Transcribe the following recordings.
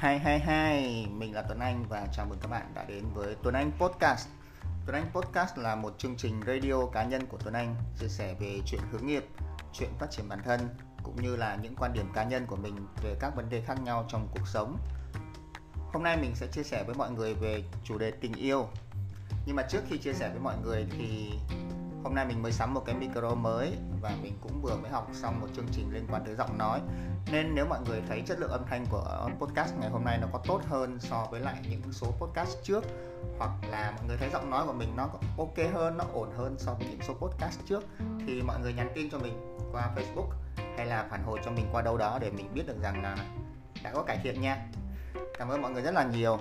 2022 Mình là Tuấn Anh và chào mừng các bạn đã đến với Tuấn Anh Podcast. Tuấn Anh Podcast là một chương trình radio cá nhân của Tuấn Anh Chia sẻ về chuyện hướng nghiệp, chuyện phát triển bản thân Cũng như là những quan điểm cá nhân của mình về các vấn đề khác nhau trong cuộc sống. Hôm nay mình sẽ chia sẻ với mọi người về chủ đề tình yêu. Nhưng mà trước khi chia sẻ với mọi người thì hôm nay mình mới sắm một cái micro mới và mình cũng vừa mới học xong một chương trình liên quan tới giọng nói. Nên nếu mọi người thấy chất lượng âm thanh của podcast ngày hôm nay nó có tốt hơn so với lại những số podcast trước, hoặc là mọi người thấy giọng nói của mình nó ok hơn, nó ổn hơn so với những số podcast trước, thì mọi người nhắn tin cho mình qua facebook hay là phản hồi cho mình qua đâu đó để mình biết được rằng là đã có cải thiện nha. Cảm ơn mọi người rất là nhiều.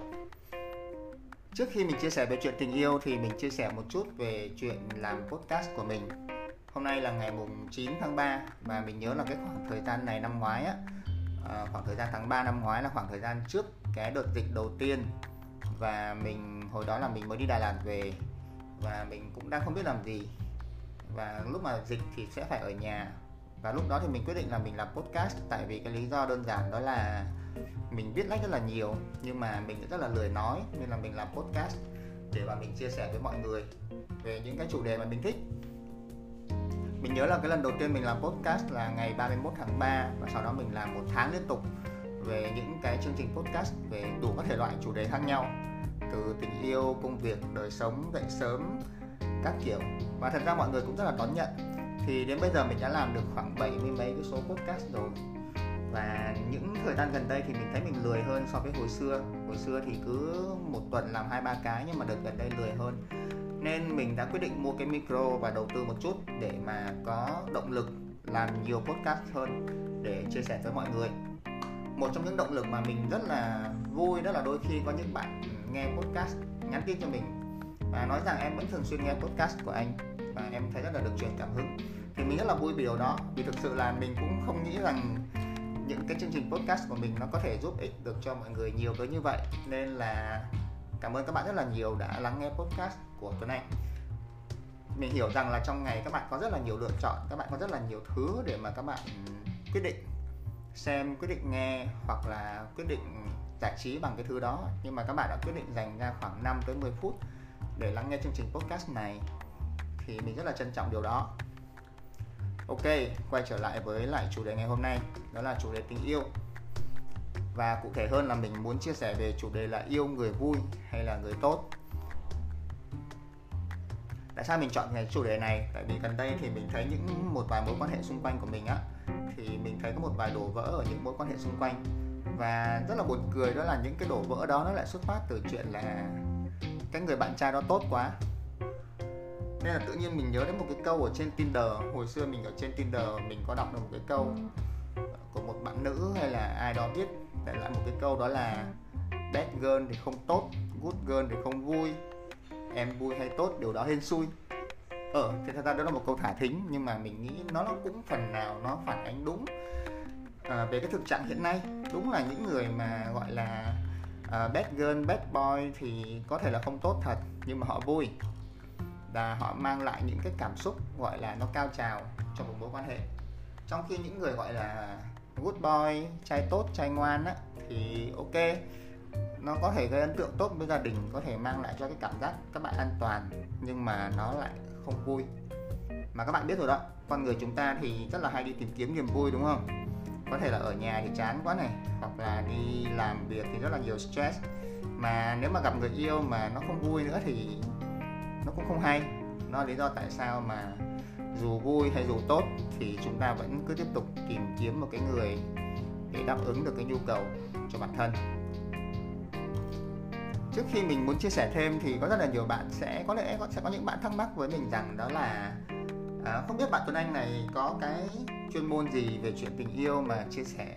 Trước khi mình chia sẻ về chuyện tình yêu thì mình chia sẻ một chút về chuyện làm podcast của mình. Hôm nay là ngày mùng 9 tháng 3 và mình nhớ là cái khoảng thời gian này năm ngoái á, à, khoảng thời gian tháng 3 năm ngoái là khoảng thời gian trước cái đợt dịch đầu tiên. Và mình hồi đó là mình mới đi Đà Lạt về và mình cũng đang không biết làm gì. Và lúc mà dịch thì sẽ phải ở nhà và lúc đó thì mình quyết định là mình làm podcast tại vì cái lý do đơn giản đó là mình viết lách rất là nhiều nhưng mà mình rất là lười nói nên là mình làm podcast để mà mình chia sẻ với mọi người về những cái chủ đề mà mình thích. Mình nhớ là cái lần đầu tiên mình làm podcast là ngày 31 tháng 3 và sau đó mình làm một tháng liên tục về những cái chương trình podcast về đủ các thể loại chủ đề khác nhau từ tình yêu, công việc, đời sống, dậy sớm các kiểu. Và thật ra mọi người cũng rất là đón nhận thì đến bây giờ mình đã làm được khoảng 70 mấy cái số podcast rồi. Và những thời gian gần đây thì mình thấy mình lười hơn so với hồi xưa. Hồi xưa thì cứ một tuần làm hai, ba cái nhưng mà đợt gần đây lười hơn. Nên mình đã quyết định mua cái micro và đầu tư một chút để mà có động lực làm nhiều podcast hơn để chia sẻ với mọi người. Một trong những động lực mà mình rất là vui đó là đôi khi có những bạn nghe podcast nhắn tin cho mình và nói rằng em vẫn thường xuyên nghe podcast của anh, và em thấy rất là được truyền cảm hứng. Thì mình rất là vui vì điều đó, vì thực sự là mình cũng không nghĩ rằng những cái chương trình podcast của mình nó có thể giúp ích được cho mọi người nhiều tới như vậy. Nên là cảm ơn các bạn rất là nhiều đã lắng nghe podcast của Tuấn Anh. Mình hiểu rằng là trong ngày các bạn có rất là nhiều lựa chọn, các bạn có rất là nhiều thứ để mà các bạn quyết định xem, quyết định nghe, hoặc là quyết định giải trí bằng cái thứ đó. Nhưng mà các bạn đã quyết định dành ra khoảng 5 tới 10 phút để lắng nghe chương trình podcast này thì mình rất là trân trọng điều đó. Ok, quay trở lại với lại chủ đề ngày hôm nay Đó là chủ đề tình yêu. Và cụ thể hơn là mình muốn chia sẻ về chủ đề là yêu người vui hay là người tốt. Tại sao mình chọn cái chủ đề này? Tại vì gần đây thì mình thấy những một vài mối quan hệ xung quanh của mình á Thì mình thấy có một vài đổ vỡ ở những mối quan hệ xung quanh. Và rất là buồn cười đó là những cái đổ vỡ đó nó lại xuất phát từ chuyện là cái người bạn trai đó tốt quá. Nên là tự nhiên mình nhớ đến một cái câu ở trên Tinder hồi xưa mình ở trên Tinder mình có đọc được một cái câu của một bạn nữ hay là ai đó viết để lại một cái câu đó là bad girl thì không tốt good girl thì không vui em vui hay tốt điều đó hên xui. Ờ thì thật ra đó là một câu thả thính nhưng mà mình nghĩ nó cũng phần nào nó phản ánh đúng à, về cái thực trạng hiện nay. Đúng là những người mà gọi là uh, bad girl bad boy thì có thể là không tốt thật nhưng mà họ vui. Và họ mang lại những cái cảm xúc gọi là nó cao trào trong một mối quan hệ. Trong khi những người gọi là good boy trai tốt trai ngoan á thì ok nó có thể gây ấn tượng tốt với gia đình có thể mang lại cho cái cảm giác các bạn an toàn nhưng mà nó lại không vui. Mà các bạn biết rồi đó con người chúng ta thì rất là hay đi tìm kiếm niềm vui đúng không? Có thể là ở nhà thì chán quá này hoặc là đi làm việc thì rất là nhiều stress. Mà nếu mà gặp người yêu mà nó không vui nữa thì nó cũng không hay. Nó lý do tại sao mà dù vui hay dù tốt thì chúng ta vẫn cứ tiếp tục tìm kiếm một cái người để đáp ứng được cái nhu cầu cho bản thân. Trước khi mình muốn chia sẻ thêm thì có rất là nhiều bạn sẽ có lẽ sẽ có những bạn thắc mắc với mình rằng đó là à, không biết bạn Tuấn Anh này có cái chuyên môn gì về chuyện tình yêu mà chia sẻ?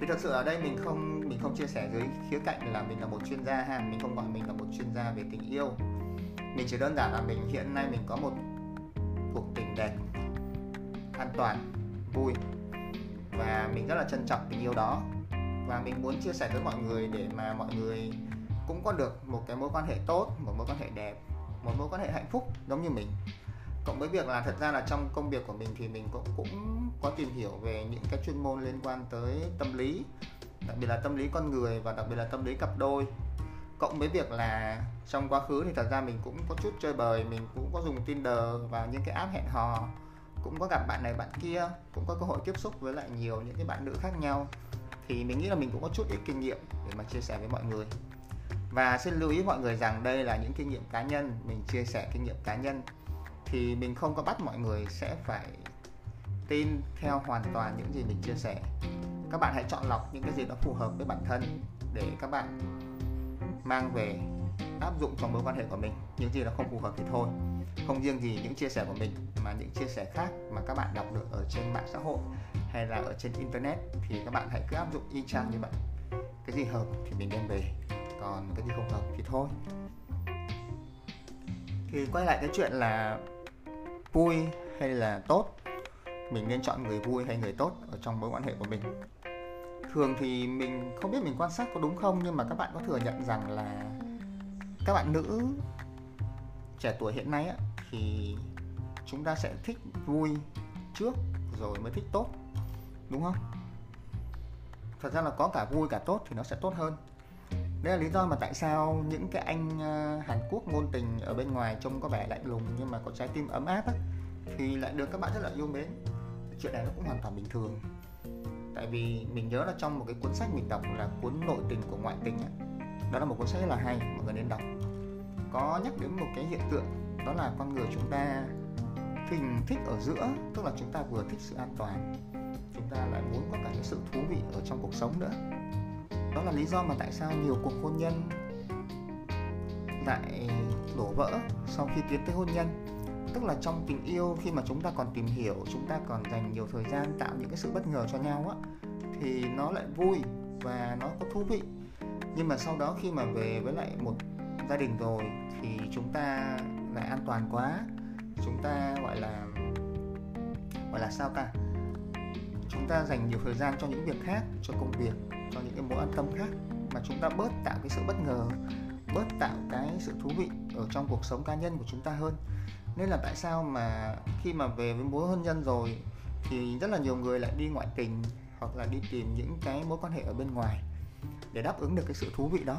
Thì thật sự ở đây mình không mình không chia sẻ dưới khía cạnh là mình là một chuyên gia ha, mình không gọi mình là một chuyên gia về tình yêu. Mình chỉ đơn giản là mình, hiện nay mình có một cuộc tình đẹp, an toàn, vui và mình rất là trân trọng tình yêu đó. Và mình muốn chia sẻ với mọi người để mà mọi người cũng có được một cái mối quan hệ tốt, một mối quan hệ đẹp, một mối quan hệ hạnh phúc giống như mình cộng với việc là thật ra là trong công việc của mình thì mình cũng cũng có tìm hiểu về những cái chuyên môn liên quan tới tâm lý, đặc biệt là tâm lý con người và đặc biệt là tâm lý cặp đôi. Cộng với việc là trong quá khứ thì thật ra mình cũng có chút chơi bời, mình cũng có dùng Tinder và những cái app hẹn hò, cũng có gặp bạn này bạn kia, cũng có cơ hội tiếp xúc với lại nhiều những cái bạn nữ khác nhau. Thì mình nghĩ là mình cũng có chút ít kinh nghiệm để mà chia sẻ với mọi người. Và xin lưu ý mọi người rằng đây là những kinh nghiệm cá nhân, mình chia sẻ kinh nghiệm cá nhân thì mình không có bắt mọi người sẽ phải tin theo hoàn toàn những gì mình chia sẻ. Các bạn hãy chọn lọc những cái gì nó phù hợp với bản thân để các bạn mang về, áp dụng trong mối quan hệ của mình. Những gì nó không phù hợp thì thôi. Không riêng gì những chia sẻ của mình, mà những chia sẻ khác mà các bạn đọc được ở trên mạng xã hội hay là ở trên internet thì các bạn hãy cứ áp dụng y chang như vậy. Cái gì hợp thì mình đem về, còn cái gì không hợp thì thôi. Thì quay lại cái chuyện là vui hay là tốt? Mình nên chọn người vui hay người tốt ở trong mối quan hệ của mình. Thường thì mình không biết mình quan sát có đúng không nhưng mà các bạn có thừa nhận rằng là các bạn nữ trẻ tuổi hiện nay á, thì chúng ta sẽ thích vui trước rồi mới thích tốt đúng không? Thật ra là có cả vui cả tốt thì nó sẽ tốt hơn đấy là lý do mà tại sao những cái anh ờ, Hàn Quốc ngôn tình ở bên ngoài trông có vẻ lạnh lùng nhưng mà có trái tim ấm áp á, thì lại được các bạn rất là yêu mến. Chuyện này nó cũng hoàn toàn bình thường. Tại vì mình nhớ là trong một cái cuốn sách mình đọc là cuốn nội tình của ngoại tình á, đó là một cuốn sách rất là hay mọi người nên đọc. Có nhắc đến một cái hiện tượng đó là con người chúng ta hình thích ở giữa tức là chúng ta vừa thích sự an toàn chúng ta lại muốn có cả những sự thú vị ở trong cuộc sống nữa đó là lý do mà tại sao nhiều cuộc hôn nhân lại đổ vỡ sau khi tiến tới hôn nhân. Tức là trong tình yêu, khi mà chúng ta còn tìm hiểu, chúng ta còn dành nhiều thời gian tạo những cái sự bất ngờ cho nhau á, thì nó lại vui và nó có thú vị. Nhưng mà sau đó khi mà về với lại một gia đình rồi thì chúng ta lại an toàn quá. Chúng ta gọi là gọi là sao ta? Chúng ta dành nhiều thời gian cho những việc khác, cho công việc cho những cái mối an tâm khác mà chúng ta bớt tạo cái sự bất ngờ, bớt tạo cái sự thú vị ở trong cuộc sống cá nhân của chúng ta hơn. Nên là tại sao mà khi mà về với mối hôn nhân rồi thì rất là nhiều người lại đi ngoại tình hoặc là đi tìm những cái mối quan hệ ở bên ngoài để đáp ứng được cái sự thú vị đó.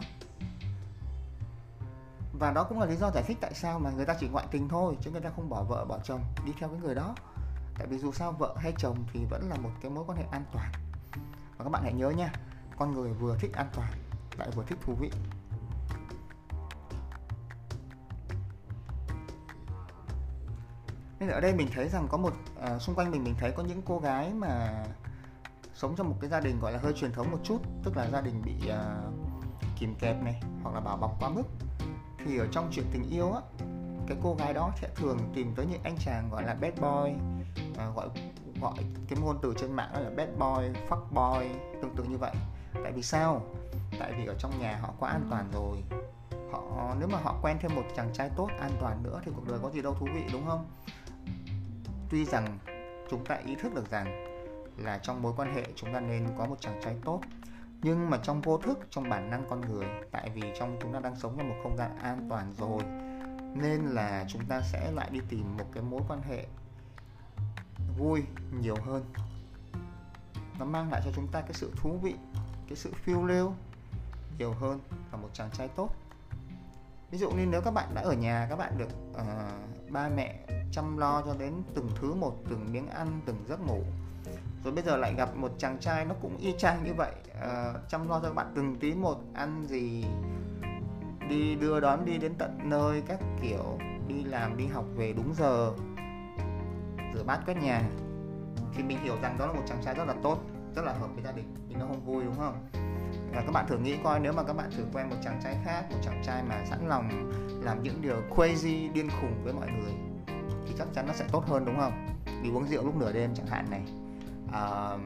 Và đó cũng là lý do giải thích tại sao mà người ta chỉ ngoại tình thôi chứ người ta không bỏ vợ, bỏ chồng, đi theo cái người đó. Tại vì dù sao vợ hay chồng thì vẫn là một cái mối quan hệ an toàn. Và các bạn hãy nhớ nha con người vừa thích an toàn lại vừa thích thú vị. Nên ở đây mình thấy rằng có một à, xung quanh mình mình thấy có những cô gái mà sống trong một cái gia đình gọi là hơi truyền thống một chút tức là gia đình bị à, kìm kẹp này hoặc là bảo bọc quá mức. Thì ở trong chuyện tình yêu á cái cô gái đó sẽ thường tìm tới những anh chàng gọi là bad boy à, gọi gọi cái ngôn từ trên mạng là bad boy, fuck boy tương tự như vậy tại vì sao? Tại vì ở trong nhà họ quá an toàn rồi. Họ nếu mà họ quen thêm một chàng trai tốt an toàn nữa thì cuộc đời có gì đâu thú vị đúng không? Tuy rằng chúng ta ý thức được rằng là trong mối quan hệ chúng ta nên có một chàng trai tốt nhưng mà trong vô thức trong bản năng con người tại vì trong chúng ta đang sống trong một không gian an toàn rồi nên là chúng ta sẽ lại đi tìm một cái mối quan hệ vui nhiều hơn. Nó mang lại cho chúng ta cái sự thú vị cái sự phiêu lưu nhiều hơn là một chàng trai tốt. Ví dụ như nếu các bạn đã ở nhà các bạn được uh, ba mẹ chăm lo cho đến từng thứ một từng miếng ăn từng giấc ngủ rồi bây giờ lại gặp một chàng trai nó cũng y chang như vậy uh, chăm lo cho bạn từng tí một ăn gì đi đưa đón đi đến tận nơi các kiểu đi làm đi học về đúng giờ rửa bát quét nhà thì mình hiểu rằng đó là một chàng trai rất là tốt rất là hợp với gia đình nhưng nó không vui đúng không? Và các bạn thử nghĩ coi nếu mà các bạn thử quen một chàng trai khác một chàng trai mà sẵn lòng làm những điều crazy điên khùng với mọi người thì chắc chắn nó sẽ tốt hơn đúng không? Đi uống rượu lúc nửa đêm chẳng hạn này. À,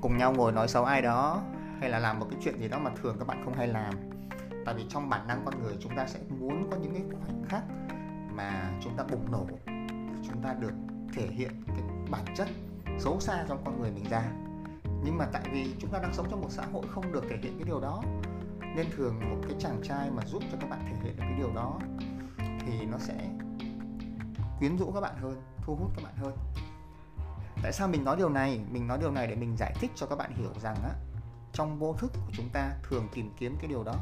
cùng nhau ngồi nói xấu ai đó hay là làm một cái chuyện gì đó mà thường các bạn không hay làm. Tại vì trong bản năng con người chúng ta sẽ muốn có những cái khoảnh khắc mà chúng ta bùng nổ chúng ta được thể hiện cái bản chất xấu xa trong con người mình ra. Nhưng mà tại vì chúng ta đang sống trong một xã hội không được thể hiện cái điều đó, nên thường một cái chàng trai mà giúp cho các bạn thể hiện được cái điều đó thì nó sẽ quyến rũ các bạn hơn, thu hút các bạn hơn. Tại sao mình nói điều này? Mình nói điều này để mình giải thích cho các bạn hiểu rằng á, trong vô thức của chúng ta thường tìm kiếm cái điều đó.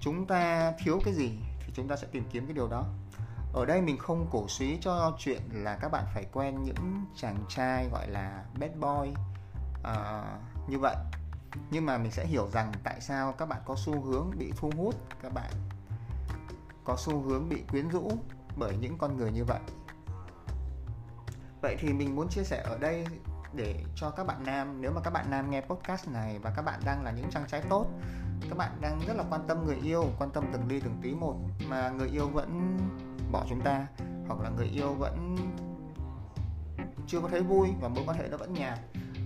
Chúng ta thiếu cái gì thì chúng ta sẽ tìm kiếm cái điều đó ở đây mình không cổ suý cho chuyện là các bạn phải quen những chàng trai gọi là bad boy. Uh, như vậy. Nhưng mà mình sẽ hiểu rằng tại sao các bạn có xu hướng bị thu hút các bạn có xu hướng bị quyến rũ bởi những con người như vậy. Vậy thì mình muốn chia sẻ ở đây để cho các bạn nam nếu mà các bạn nam nghe podcast này và các bạn đang là những chàng trai tốt các bạn đang rất là quan tâm người yêu quan tâm từng ly từng tí một mà người yêu vẫn bỏ chúng ta, hoặc là người yêu vẫn chưa có thấy vui và mối quan hệ nó vẫn nhạt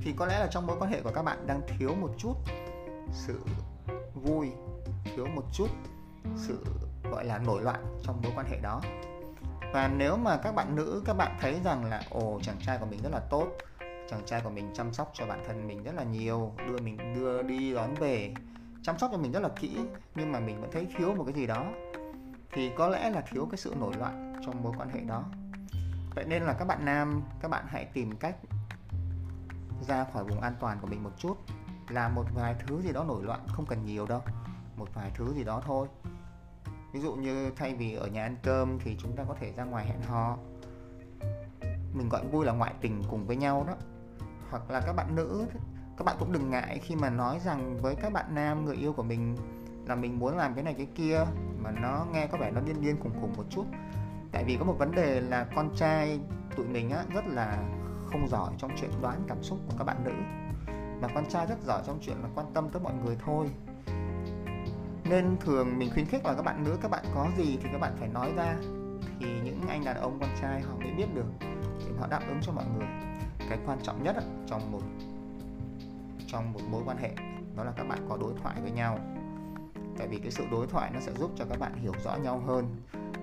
thì có lẽ là trong mối quan hệ của các bạn đang thiếu một chút sự vui, thiếu một chút sự, gọi là, nổi loạn trong mối quan hệ đó. Và nếu mà các bạn nữ, các bạn thấy rằng là, ồ, chàng trai của mình rất là tốt, chàng trai của mình chăm sóc cho bản thân mình rất là nhiều, đưa mình, đưa đi đón về, chăm sóc cho mình rất là kỹ, nhưng mà mình vẫn thấy thiếu một cái gì đó thì có lẽ là thiếu cái sự nổi loạn trong mối quan hệ đó. Vậy nên là các bạn nam, các bạn hãy tìm cách ra khỏi vùng an toàn của mình một chút. Làm một vài thứ gì đó nổi loạn không cần nhiều đâu, một vài thứ gì đó thôi. Ví dụ như thay vì ở nhà ăn cơm thì chúng ta có thể ra ngoài hẹn hò. Mình gọi vui là ngoại tình cùng với nhau đó. Hoặc là các bạn nữ, các bạn cũng đừng ngại khi mà nói rằng với các bạn nam, người yêu của mình là mình muốn làm cái này cái kia mà nó nghe có vẻ nó điên điên khủng khủng một chút. Tại vì có một vấn đề là con trai tụi mình á, rất là không giỏi trong chuyện đoán cảm xúc của các bạn nữ. Mà con trai rất giỏi trong chuyện là quan tâm tới mọi người thôi. Nên thường mình khuyến khích là các bạn nữ, các bạn có gì thì các bạn phải nói ra. Thì những anh đàn ông, con trai họ mới biết được để họ đáp ứng cho mọi người. Cái quan trọng nhất trong một trong một mối quan hệ đó là các bạn có đối thoại với nhau tại vì cái sự đối thoại nó sẽ giúp cho các bạn hiểu rõ nhau hơn.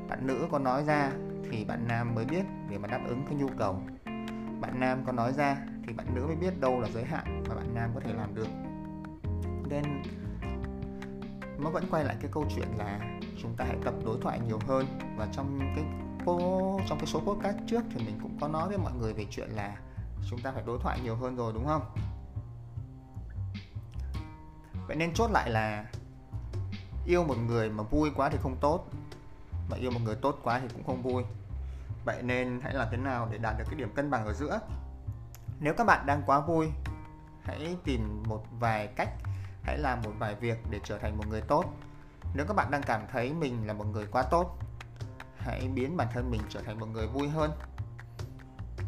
Bạn nữ có nói ra thì bạn nam mới biết để mà đáp ứng cái nhu cầu. Bạn nam có nói ra thì bạn nữ mới biết đâu là giới hạn mà bạn nam có thể làm được. Nên nó vẫn quay lại cái câu chuyện là chúng ta hãy tập đối thoại nhiều hơn. Và trong cái trong cái số podcast trước thì mình cũng có nói với mọi người về chuyện là chúng ta phải đối thoại nhiều hơn rồi, đúng không? Vậy nên chốt lại là yêu một người mà vui quá thì không tốt. Mà yêu một người tốt quá thì cũng không vui. Vậy nên hãy làm thế nào để đạt được cái điểm cân bằng ở giữa? Nếu các bạn đang quá vui, hãy tìm một vài cách, hãy làm một vài việc để trở thành một người tốt. Nếu các bạn đang cảm thấy mình là một người quá tốt, hãy biến bản thân mình trở thành một người vui hơn.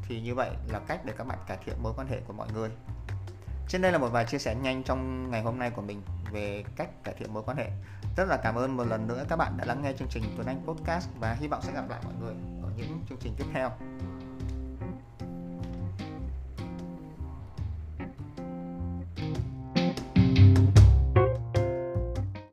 Thì như vậy là cách để các bạn cải thiện mối quan hệ của mọi người trên đây là một vài chia sẻ nhanh trong ngày hôm nay của mình về cách cải thiện mối quan hệ. Rất là cảm ơn một lần nữa các bạn đã lắng nghe chương trình Tuấn Anh Podcast và hy vọng sẽ gặp lại mọi người ở những chương trình tiếp theo.